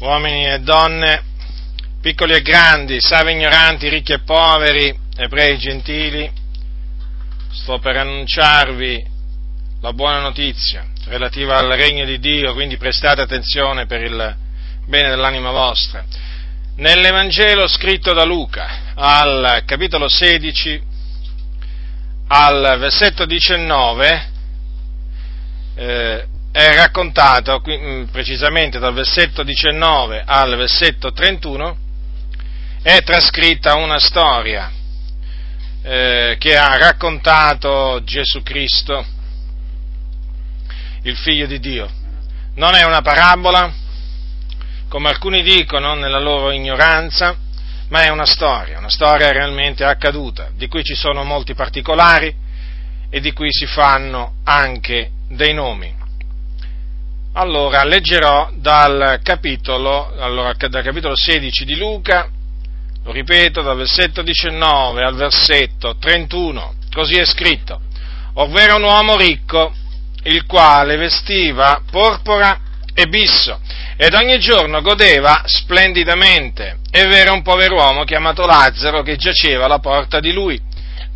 uomini e donne, piccoli e grandi, savi e ignoranti, ricchi e poveri, ebrei e gentili, sto per annunciarvi la buona notizia relativa al regno di Dio, quindi prestate attenzione per il bene dell'anima vostra. Nell'Evangelo scritto da Luca, al capitolo 16, al versetto 19, eh, è raccontato, mm, precisamente dal versetto 19 al versetto 31, è trascritta una storia eh, che ha raccontato Gesù Cristo, il figlio di Dio. Non è una parabola, come alcuni dicono nella loro ignoranza, ma è una storia, una storia realmente accaduta, di cui ci sono molti particolari e di cui si fanno anche dei nomi. Allora, leggerò dal capitolo, allora, dal capitolo 16 di Luca, lo ripeto, dal versetto 19 al versetto 31, così è scritto, ovvero un uomo ricco, il quale vestiva porpora e bisso, ed ogni giorno godeva splendidamente, e v'era un pover'uomo chiamato Lazzaro che giaceva alla porta di lui,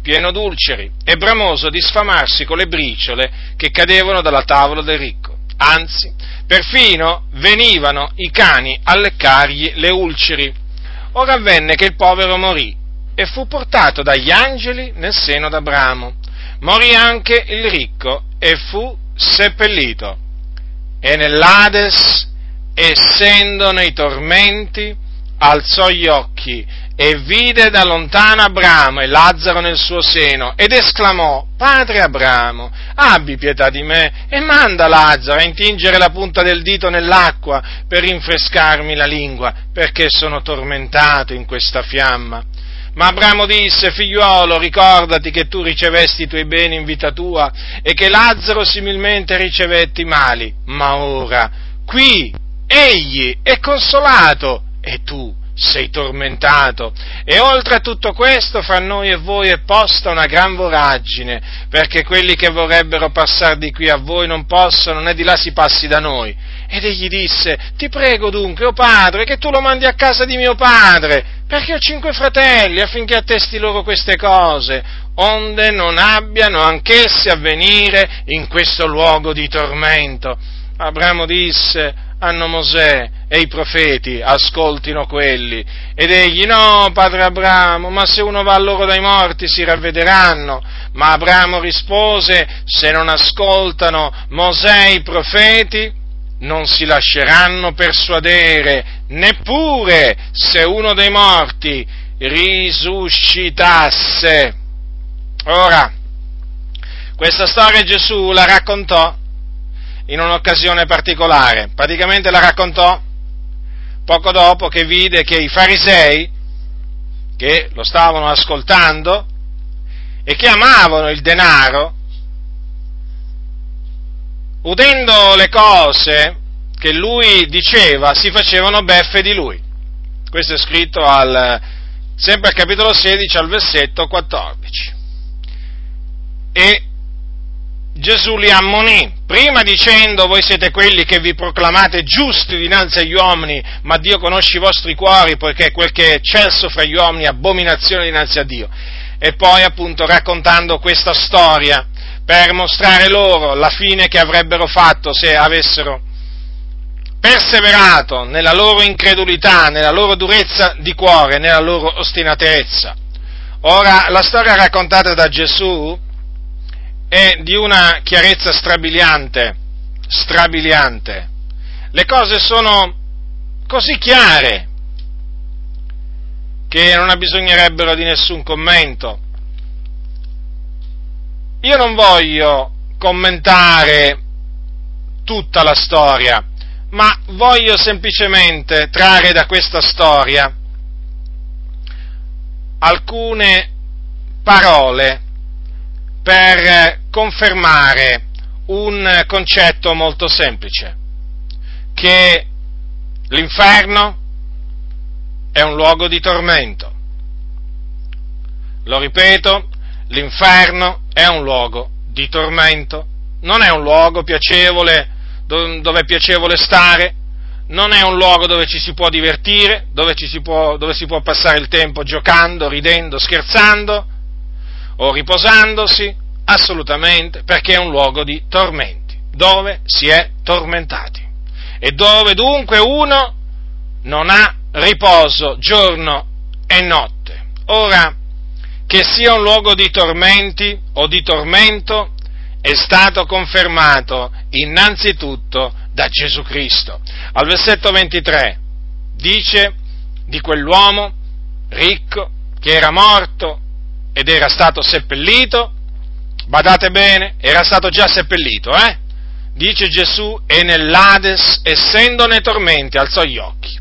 pieno d'ulceri, e bramoso di sfamarsi con le briciole che cadevano dalla tavola del ricco anzi, perfino venivano i cani a leccargli le ulceri. Ora avvenne che il povero morì e fu portato dagli angeli nel seno d'Abramo. Morì anche il ricco e fu seppellito. E nell'Ades, essendo nei tormenti, alzò gli occhi e vide da lontano Abramo e Lazzaro nel suo seno ed esclamò, Padre Abramo, abbi pietà di me e manda Lazzaro a intingere la punta del dito nell'acqua per rinfrescarmi la lingua, perché sono tormentato in questa fiamma. Ma Abramo disse, figliuolo, ricordati che tu ricevesti i tuoi beni in vita tua e che Lazzaro similmente ricevetti i mali, ma ora qui egli è consolato e tu sei tormentato. E oltre a tutto questo, fra noi e voi è posta una gran voragine, perché quelli che vorrebbero passare di qui a voi non possono, né di là si passi da noi. Ed egli disse, ti prego dunque, o oh padre, che tu lo mandi a casa di mio padre, perché ho cinque fratelli, affinché attesti loro queste cose, onde non abbiano anch'essi a venire in questo luogo di tormento. Abramo disse, hanno Mosè e i profeti, ascoltino quelli. Ed egli, no, padre Abramo, ma se uno va loro dai morti si ravvederanno. Ma Abramo rispose, se non ascoltano Mosè e i profeti, non si lasceranno persuadere, neppure se uno dei morti risuscitasse. Ora, questa storia Gesù la raccontò in un'occasione particolare. Praticamente la raccontò poco dopo che vide che i farisei, che lo stavano ascoltando e che amavano il denaro, udendo le cose che lui diceva, si facevano beffe di lui. Questo è scritto al, sempre al capitolo 16, al versetto 14. E Gesù li ammonì, prima dicendo voi siete quelli che vi proclamate giusti dinanzi agli uomini, ma Dio conosce i vostri cuori, poiché quel che è celso fra gli uomini è abominazione dinanzi a Dio. E poi appunto raccontando questa storia per mostrare loro la fine che avrebbero fatto se avessero perseverato nella loro incredulità, nella loro durezza di cuore, nella loro ostinatezza. Ora, la storia raccontata da Gesù è di una chiarezza strabiliante, strabiliante. Le cose sono così chiare che non bisognerebbero di nessun commento. Io non voglio commentare tutta la storia, ma voglio semplicemente trarre da questa storia alcune parole per confermare un concetto molto semplice, che l'inferno è un luogo di tormento. Lo ripeto, l'inferno è un luogo di tormento, non è un luogo piacevole dove è piacevole stare, non è un luogo dove ci si può divertire, dove, si può, dove si può passare il tempo giocando, ridendo, scherzando o riposandosi, assolutamente, perché è un luogo di tormenti, dove si è tormentati e dove dunque uno non ha riposo giorno e notte. Ora, che sia un luogo di tormenti o di tormento è stato confermato innanzitutto da Gesù Cristo. Al versetto 23 dice di quell'uomo ricco che era morto ed era stato seppellito, badate bene, era stato già seppellito, eh? Dice Gesù, e nell'Ades, essendo nei tormenti, alzò gli occhi.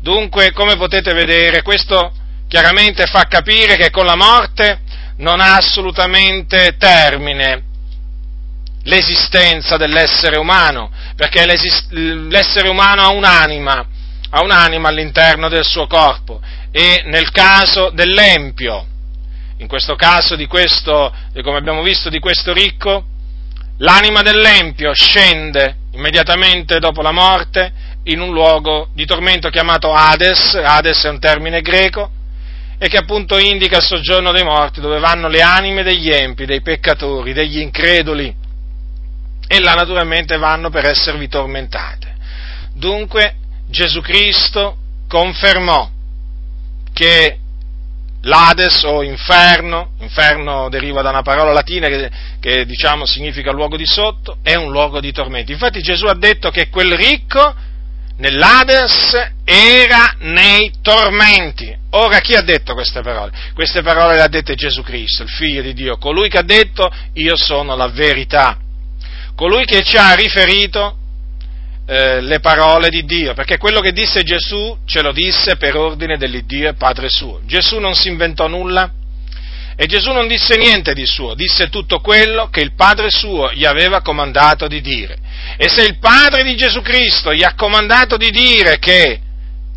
Dunque, come potete vedere, questo chiaramente fa capire che con la morte non ha assolutamente termine l'esistenza dell'essere umano, perché l'essere umano ha un'anima, ha un'anima all'interno del suo corpo e nel caso dell'empio, in questo caso di questo, come abbiamo visto, di questo ricco, l'anima dell'empio scende immediatamente dopo la morte in un luogo di tormento chiamato Hades, Hades è un termine greco, e che appunto indica il soggiorno dei morti, dove vanno le anime degli empi, dei peccatori, degli increduli, e là naturalmente vanno per esservi tormentate. Dunque Gesù Cristo confermò che l'Ades o inferno, inferno deriva da una parola latina che, che diciamo significa luogo di sotto, è un luogo di tormenti. Infatti Gesù ha detto che quel ricco nell'Ades era nei tormenti. Ora chi ha detto queste parole? Queste parole le ha dette Gesù Cristo, il figlio di Dio, colui che ha detto io sono la verità colui che ci ha riferito eh, le parole di Dio, perché quello che disse Gesù ce lo disse per ordine dell'Iddio e Padre suo. Gesù non si inventò nulla e Gesù non disse niente di suo, disse tutto quello che il Padre suo gli aveva comandato di dire. E se il Padre di Gesù Cristo gli ha comandato di dire che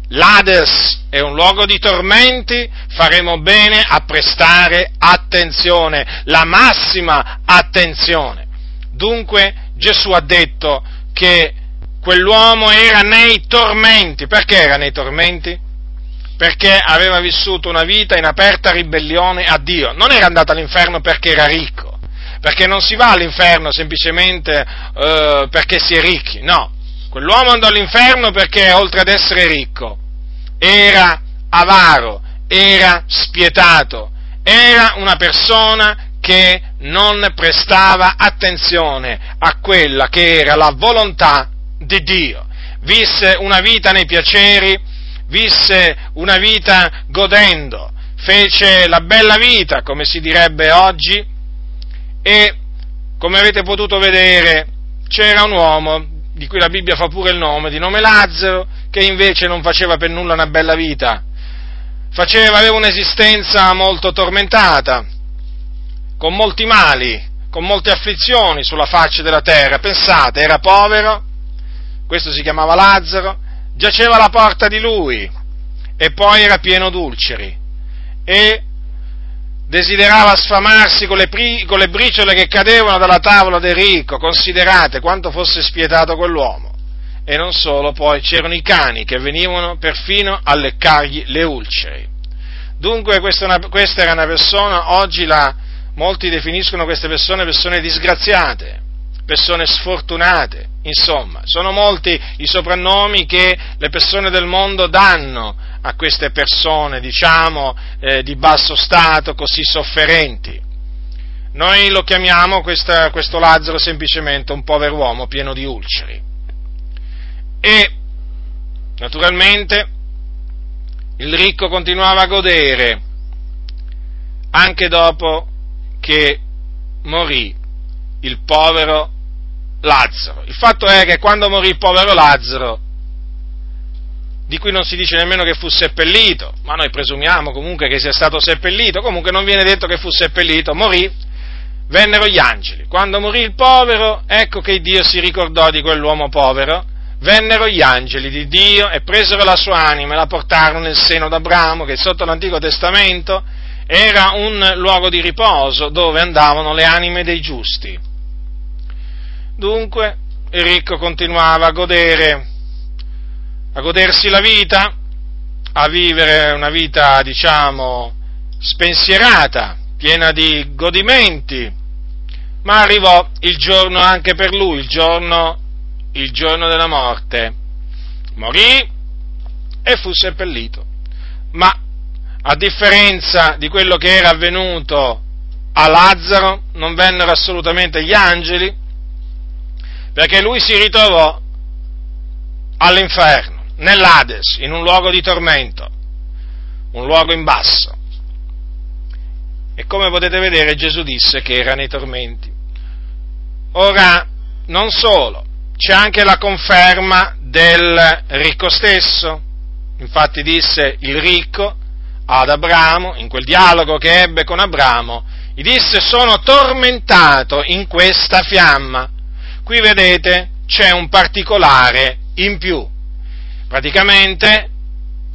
l'Ades è un luogo di tormenti, faremo bene a prestare attenzione, la massima attenzione. Dunque Gesù ha detto che quell'uomo era nei tormenti. Perché era nei tormenti? Perché aveva vissuto una vita in aperta ribellione a Dio. Non era andato all'inferno perché era ricco, perché non si va all'inferno semplicemente eh, perché si è ricchi, no. Quell'uomo andò all'inferno perché oltre ad essere ricco era avaro, era spietato, era una persona che non prestava attenzione a quella che era la volontà di Dio. Visse una vita nei piaceri, visse una vita godendo, fece la bella vita, come si direbbe oggi, e come avete potuto vedere c'era un uomo di cui la Bibbia fa pure il nome, di nome Lazzaro, che invece non faceva per nulla una bella vita, faceva, aveva un'esistenza molto tormentata, con molti mali, con molte afflizioni sulla faccia della terra. Pensate, era povero, questo si chiamava Lazzaro, giaceva alla porta di lui e poi era pieno d'ulceri e desiderava sfamarsi con le, pri- con le briciole che cadevano dalla tavola del ricco. Considerate quanto fosse spietato quell'uomo. E non solo, poi c'erano i cani che venivano perfino a leccargli le ulceri. Dunque questa, una, questa era una persona, oggi la, molti definiscono queste persone persone disgraziate, persone sfortunate, insomma, sono molti i soprannomi che le persone del mondo danno a queste persone, diciamo, eh, di basso stato, così sofferenti. Noi lo chiamiamo questa, questo Lazzaro semplicemente un povero uomo pieno di ulceri. E, naturalmente, il ricco continuava a godere anche dopo che morì il povero Lazzaro. Il fatto è che quando morì il povero Lazzaro, di cui non si dice nemmeno che fu seppellito, ma noi presumiamo comunque che sia stato seppellito, comunque non viene detto che fu seppellito, morì, vennero gli angeli. Quando morì il povero, ecco che Dio si ricordò di quell'uomo povero, vennero gli angeli di Dio e presero la sua anima e la portarono nel seno d'Abramo, che sotto l'Antico Testamento era un luogo di riposo dove andavano le anime dei giusti. Dunque il ricco continuava a godere a godersi la vita, a vivere una vita, diciamo, spensierata, piena di godimenti, ma arrivò il giorno anche per lui, il giorno, il giorno della morte. Morì e fu seppellito. Ma a differenza di quello che era avvenuto a Lazzaro, non vennero assolutamente gli angeli, perché lui si ritrovò all'inferno, nell'Ades, in un luogo di tormento, un luogo in basso. E come potete vedere Gesù disse che era nei tormenti. Ora, non solo, c'è anche la conferma del ricco stesso. Infatti disse il ricco ad Abramo, in quel dialogo che ebbe con Abramo, gli disse sono tormentato in questa fiamma. Qui vedete c'è un particolare in più. Praticamente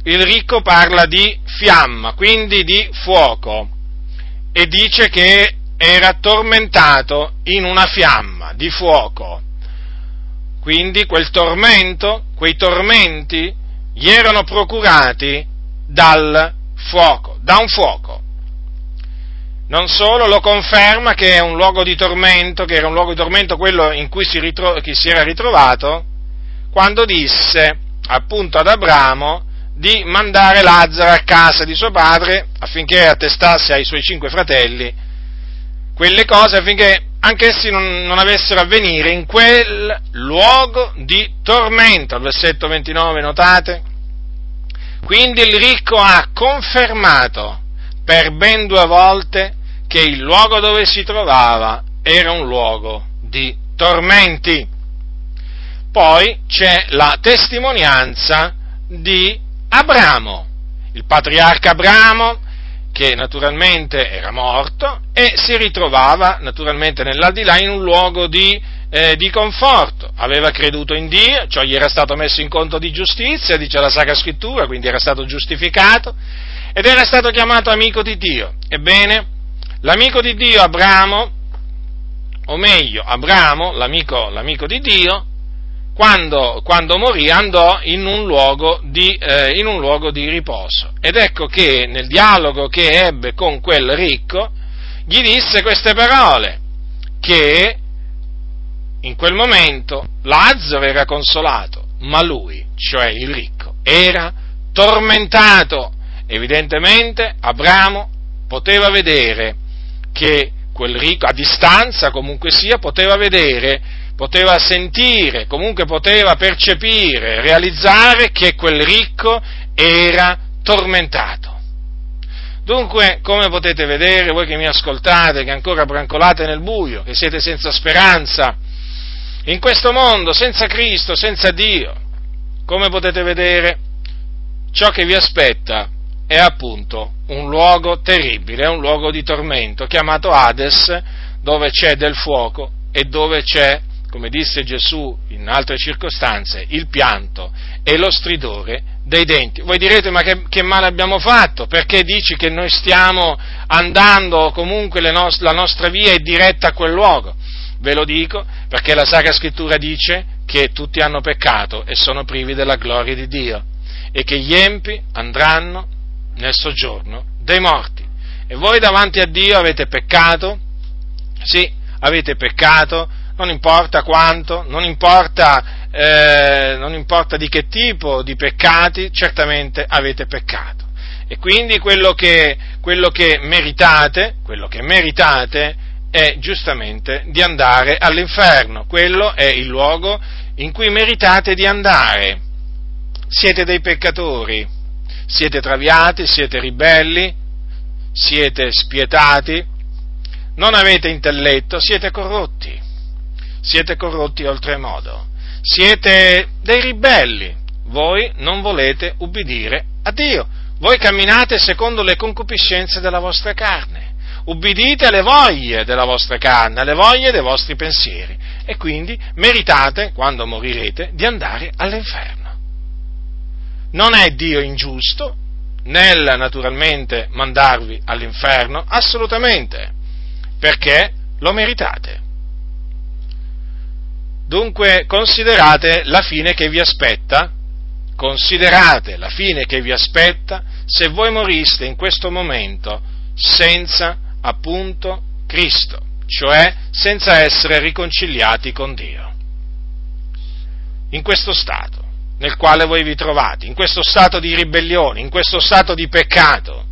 il ricco parla di fiamma, quindi di fuoco, e dice che era tormentato in una fiamma di fuoco. Quindi quel tormento, quei tormenti, gli erano procurati dal fuoco, da un fuoco. Non solo lo conferma che è un luogo di tormento, che era un luogo di tormento quello in cui si, ritro- si era ritrovato, quando disse appunto ad Abramo di mandare Lazzaro a casa di suo padre affinché attestasse ai suoi cinque fratelli quelle cose affinché anch'essi non, non avessero a venire in quel luogo di tormento. Al versetto 29 notate? Quindi il ricco ha confermato per ben due volte che il luogo dove si trovava era un luogo di tormenti. Poi c'è la testimonianza di Abramo, il patriarca Abramo che naturalmente era morto e si ritrovava naturalmente nell'aldilà in un luogo di, eh, di, conforto. Aveva creduto in Dio, ciò gli era stato messo in conto di giustizia, dice la Sacra Scrittura, quindi era stato giustificato ed era stato chiamato amico di Dio. Ebbene, l'amico di Dio Abramo, o meglio, Abramo, l'amico, l'amico di Dio, quando, quando, morì andò in un, di, eh, in un, luogo di, riposo. Ed ecco che nel dialogo che ebbe con quel ricco, gli disse queste parole, che in quel momento Lazzaro era consolato, ma lui, cioè il ricco, era tormentato. Evidentemente Abramo poteva vedere che quel ricco, a distanza comunque sia, poteva vedere poteva sentire, comunque poteva percepire, realizzare che quel ricco era tormentato. Dunque, come potete vedere, voi che mi ascoltate, che ancora brancolate nel buio, che siete senza speranza, in questo mondo, senza Cristo, senza Dio, come potete vedere, ciò che vi aspetta è appunto un luogo terribile, è un luogo di tormento, chiamato Hades, dove c'è del fuoco e dove c'è come disse Gesù in altre circostanze, il pianto e lo stridore dei denti. Voi direte ma che, che male abbiamo fatto? Perché dici che noi stiamo andando, comunque no- la nostra via è diretta a quel luogo? Ve lo dico perché la Sacra Scrittura dice che tutti hanno peccato e sono privi della gloria di Dio e che gli empi andranno nel soggiorno dei morti. E voi davanti a Dio avete peccato? Sì, avete peccato non importa quanto, non importa, eh, non importa di che tipo di peccati, certamente avete peccato. E quindi quello che, quello che meritate, quello che meritate è giustamente di andare all'inferno, quello è il luogo in cui meritate di andare. Siete dei peccatori, siete traviati, siete ribelli, siete spietati, non avete intelletto, siete corrotti siete corrotti oltremodo, siete dei ribelli, voi non volete ubbidire a Dio, voi camminate secondo le concupiscenze della vostra carne, ubbidite alle voglie della vostra carne, alle voglie dei vostri pensieri e quindi meritate, quando morirete, di andare all'inferno. Non è Dio ingiusto nel naturalmente mandarvi all'inferno, assolutamente, perché lo meritate. Dunque considerate la fine che vi aspetta considerate la fine che vi aspetta se voi moriste in questo momento senza appunto Cristo, cioè senza essere riconciliati con Dio. In questo stato nel quale voi vi trovate, in questo stato di ribellione, in questo stato di peccato,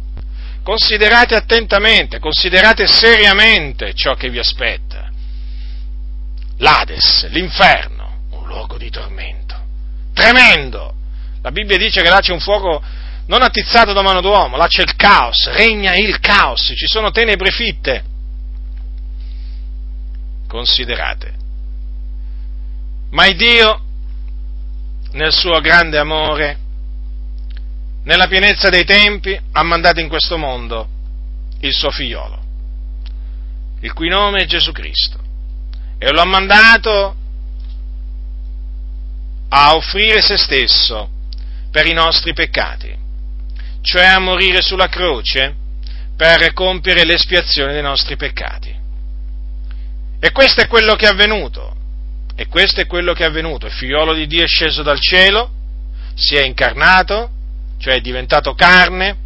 considerate attentamente, considerate seriamente ciò che vi aspetta. L'Ades, l'inferno, un luogo di tormento, tremendo. La Bibbia dice che là c'è un fuoco non attizzato da mano d'uomo, là c'è il caos, regna il caos, ci sono tenebre fitte. Considerate. Ma Dio, nel suo grande amore, nella pienezza dei tempi, ha mandato in questo mondo il suo figliolo, il cui nome è Gesù Cristo, e lo ha mandato a offrire se stesso per i nostri peccati, cioè a morire sulla croce per compiere l'espiazione dei nostri peccati. E questo è quello che è avvenuto. E questo è quello che è avvenuto. Il figliolo di Dio è sceso dal cielo, si è incarnato, cioè è diventato carne,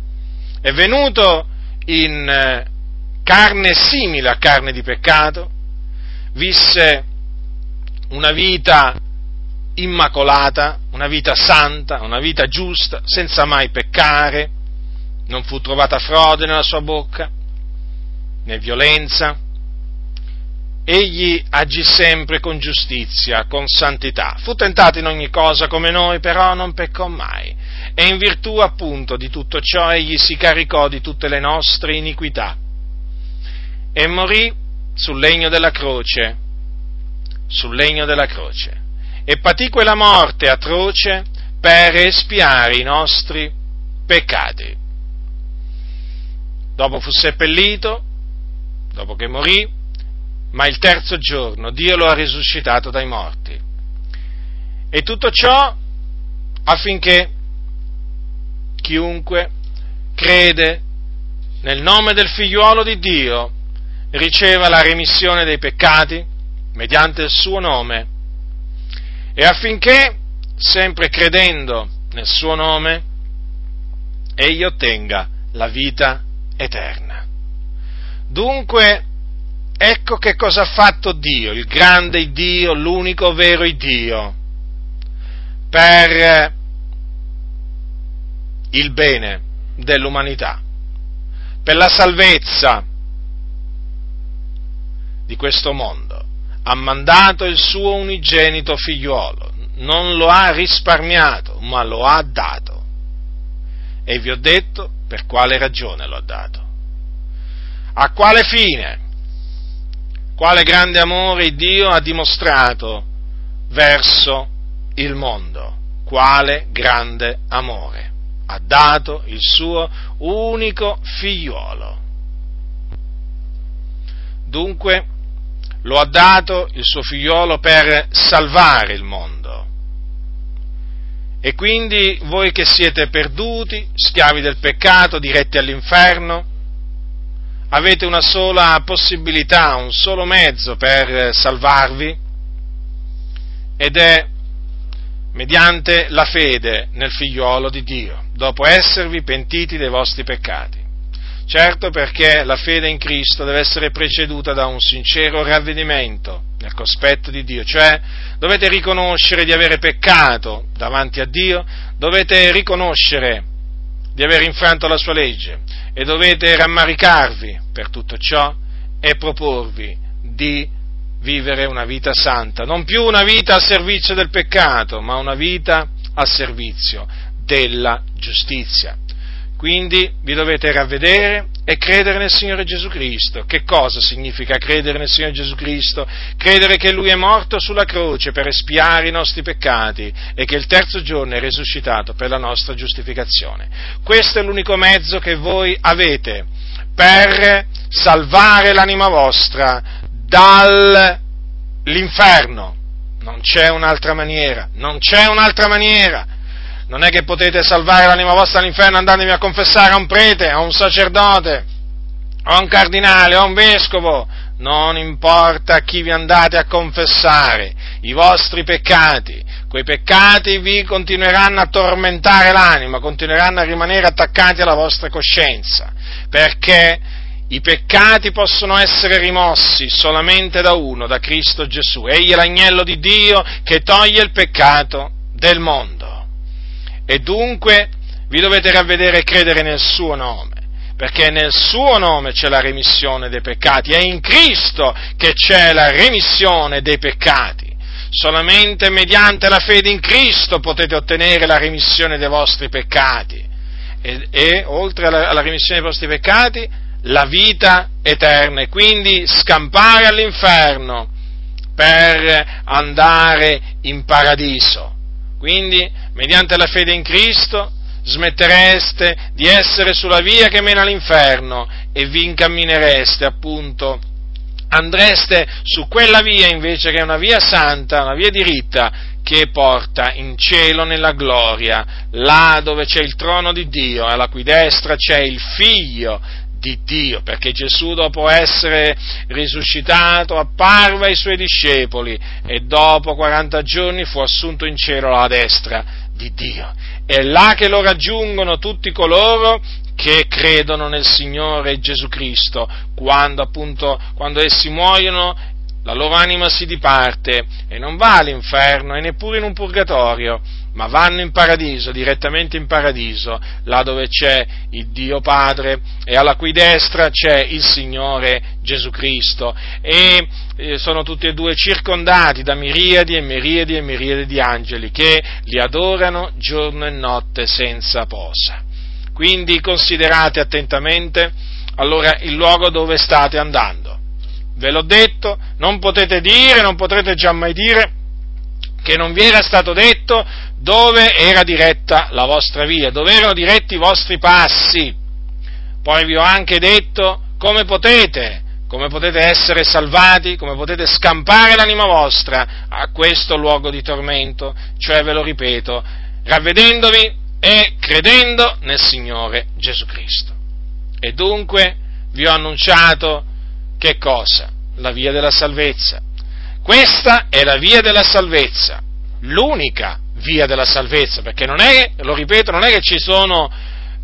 è venuto in eh, carne simile a carne di peccato, visse una vita immacolata, una vita santa, una vita giusta, senza mai peccare, non fu trovata frode nella sua bocca, né violenza. Egli agì sempre con giustizia, con santità. Fu tentato in ogni cosa come noi, però non peccò mai. E in virtù appunto di tutto ciò egli si caricò di tutte le nostre iniquità. E morì sul legno della croce, sul legno della croce e patì quella morte atroce per espiare i nostri peccati. Dopo fu seppellito, dopo che morì, ma il terzo giorno Dio lo ha risuscitato dai morti. E tutto ciò affinché chiunque crede nel nome del figliuolo di Dio riceva la remissione dei peccati mediante il suo nome e affinché, sempre credendo nel suo nome, egli ottenga la vita eterna. Dunque, ecco che cosa ha fatto Dio, il grande Dio, l'unico vero Dio, per il bene dell'umanità, per la salvezza di questo mondo ha mandato il suo unigenito figliuolo, non lo ha risparmiato, ma lo ha dato. E vi ho detto per quale ragione lo ha dato. A quale fine? Quale grande amore Dio ha dimostrato verso il mondo? Quale grande amore? Ha dato il suo unico figliuolo. Dunque, lo ha dato il suo figliolo per salvare il mondo. E quindi voi che siete perduti, schiavi del peccato, diretti all'inferno, avete una sola possibilità, un solo mezzo per salvarvi ed è mediante la fede nel figliolo di Dio, dopo esservi pentiti dei vostri peccati. Certo perché la fede in Cristo deve essere preceduta da un sincero ravvedimento nel cospetto di Dio, cioè dovete riconoscere di avere peccato davanti a Dio, dovete riconoscere di aver infranto la sua legge e dovete rammaricarvi per tutto ciò e proporvi di vivere una vita santa, non più una vita a servizio del peccato, ma una vita a servizio della giustizia. Quindi vi dovete ravvedere e credere nel Signore Gesù Cristo. Che cosa significa credere nel Signore Gesù Cristo? Credere che Lui è morto sulla croce per espiare i nostri peccati e che il terzo giorno è risuscitato per la nostra giustificazione. Questo è l'unico mezzo che voi avete per salvare l'anima vostra dall'inferno. Non c'è un'altra maniera, non c'è un'altra maniera non è che potete salvare l'anima vostra all'inferno andandovi a confessare a un prete, a un sacerdote, a un cardinale, a un vescovo. Non importa chi vi andate a confessare, i vostri peccati. Quei peccati vi continueranno a tormentare l'anima, continueranno a rimanere attaccati alla vostra coscienza, perché i peccati possono essere rimossi solamente da uno, da Cristo Gesù. Egli è l'agnello di Dio che toglie il peccato del mondo. E dunque vi dovete ravvedere e credere nel suo nome perché nel suo nome c'è la remissione dei peccati, è in Cristo che c'è la remissione dei peccati. Solamente mediante la fede in Cristo potete ottenere la remissione dei vostri peccati e, e oltre alla, alla remissione dei vostri peccati la vita eterna e quindi scampare all'inferno per andare in paradiso. Quindi, mediante la fede in Cristo, smettereste di essere sulla via che mena all'inferno e vi incamminereste appunto, andreste su quella via invece che è una via santa, una via diritta che porta in cielo nella gloria, là dove c'è il trono di Dio, alla cui destra c'è il figlio di Dio, perché Gesù dopo essere risuscitato apparve ai suoi discepoli e dopo 40 giorni fu assunto in cielo alla destra di Dio. È là che lo raggiungono tutti coloro che credono nel Signore Gesù Cristo, quando appunto, quando essi muoiono, la loro anima si diparte e non va all'inferno e neppure in un purgatorio, ma vanno in paradiso, direttamente in paradiso, là dove c'è il Dio Padre e alla cui destra c'è il Signore Gesù Cristo e eh, sono tutti e due circondati da miriadi e miriadi e miriadi di angeli che li adorano giorno e notte senza posa. Quindi considerate attentamente allora il luogo dove state andando. Ve l'ho detto, non potete dire, non potrete già mai dire che non vi era stato detto dove era diretta la vostra via, dove erano diretti i vostri passi. Poi vi ho anche detto come potete, come potete essere salvati, come potete scampare l'anima vostra a questo luogo di tormento, cioè ve lo ripeto, ravvedendovi e credendo nel Signore Gesù Cristo. E dunque vi ho annunciato che cosa? La via della salvezza. Questa è la via della salvezza, l'unica via della salvezza, perché non è, lo ripeto, non è che ci sono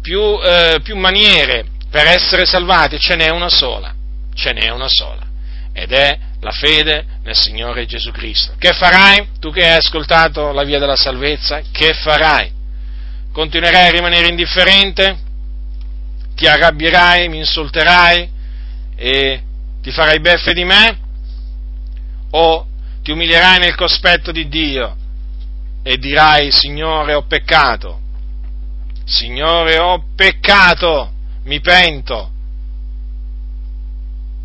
più, eh, più maniere per essere salvati, ce n'è una sola, ce n'è una sola, ed è la fede nel Signore Gesù Cristo. Che farai? Tu che hai ascoltato la via della salvezza, che farai? Continuerai a rimanere indifferente? Ti arrabbierai, mi insulterai e ti farai beffe di me? O ti umilierai nel cospetto di Dio e dirai, Signore, ho peccato, Signore, ho peccato, mi pento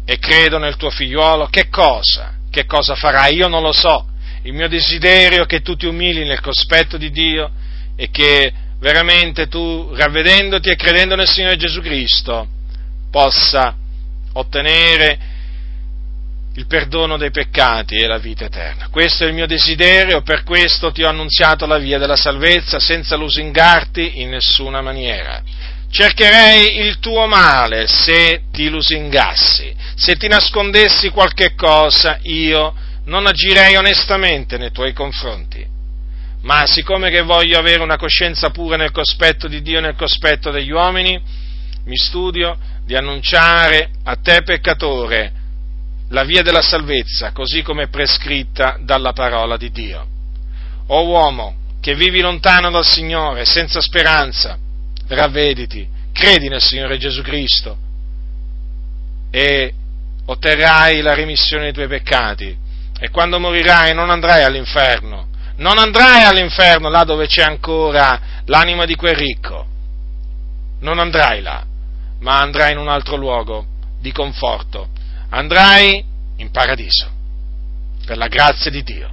e credo nel tuo figliuolo, che cosa? Che cosa farai? Io non lo so. Il mio desiderio è che tu ti umili nel cospetto di Dio e che veramente tu, ravvedendoti e credendo nel Signore Gesù Cristo, possa ottenere il perdono dei peccati e la vita eterna. Questo è il mio desiderio, per questo ti ho annunziato la via della salvezza senza lusingarti in nessuna maniera. Cercherei il tuo male se ti lusingassi, se ti nascondessi qualche cosa, io non agirei onestamente nei tuoi confronti. Ma siccome che voglio avere una coscienza pura nel cospetto di Dio e nel cospetto degli uomini, mi studio di annunciare a te peccatore la via della salvezza, così come prescritta dalla parola di Dio. O uomo, che vivi lontano dal Signore, senza speranza, ravvediti, credi nel Signore Gesù Cristo e otterrai la remissione dei tuoi peccati. E quando morirai non andrai all'inferno, non andrai all'inferno là dove c'è ancora l'anima di quel ricco, non andrai là, ma andrai in un altro luogo di conforto andrai in paradiso, per la grazia di Dio.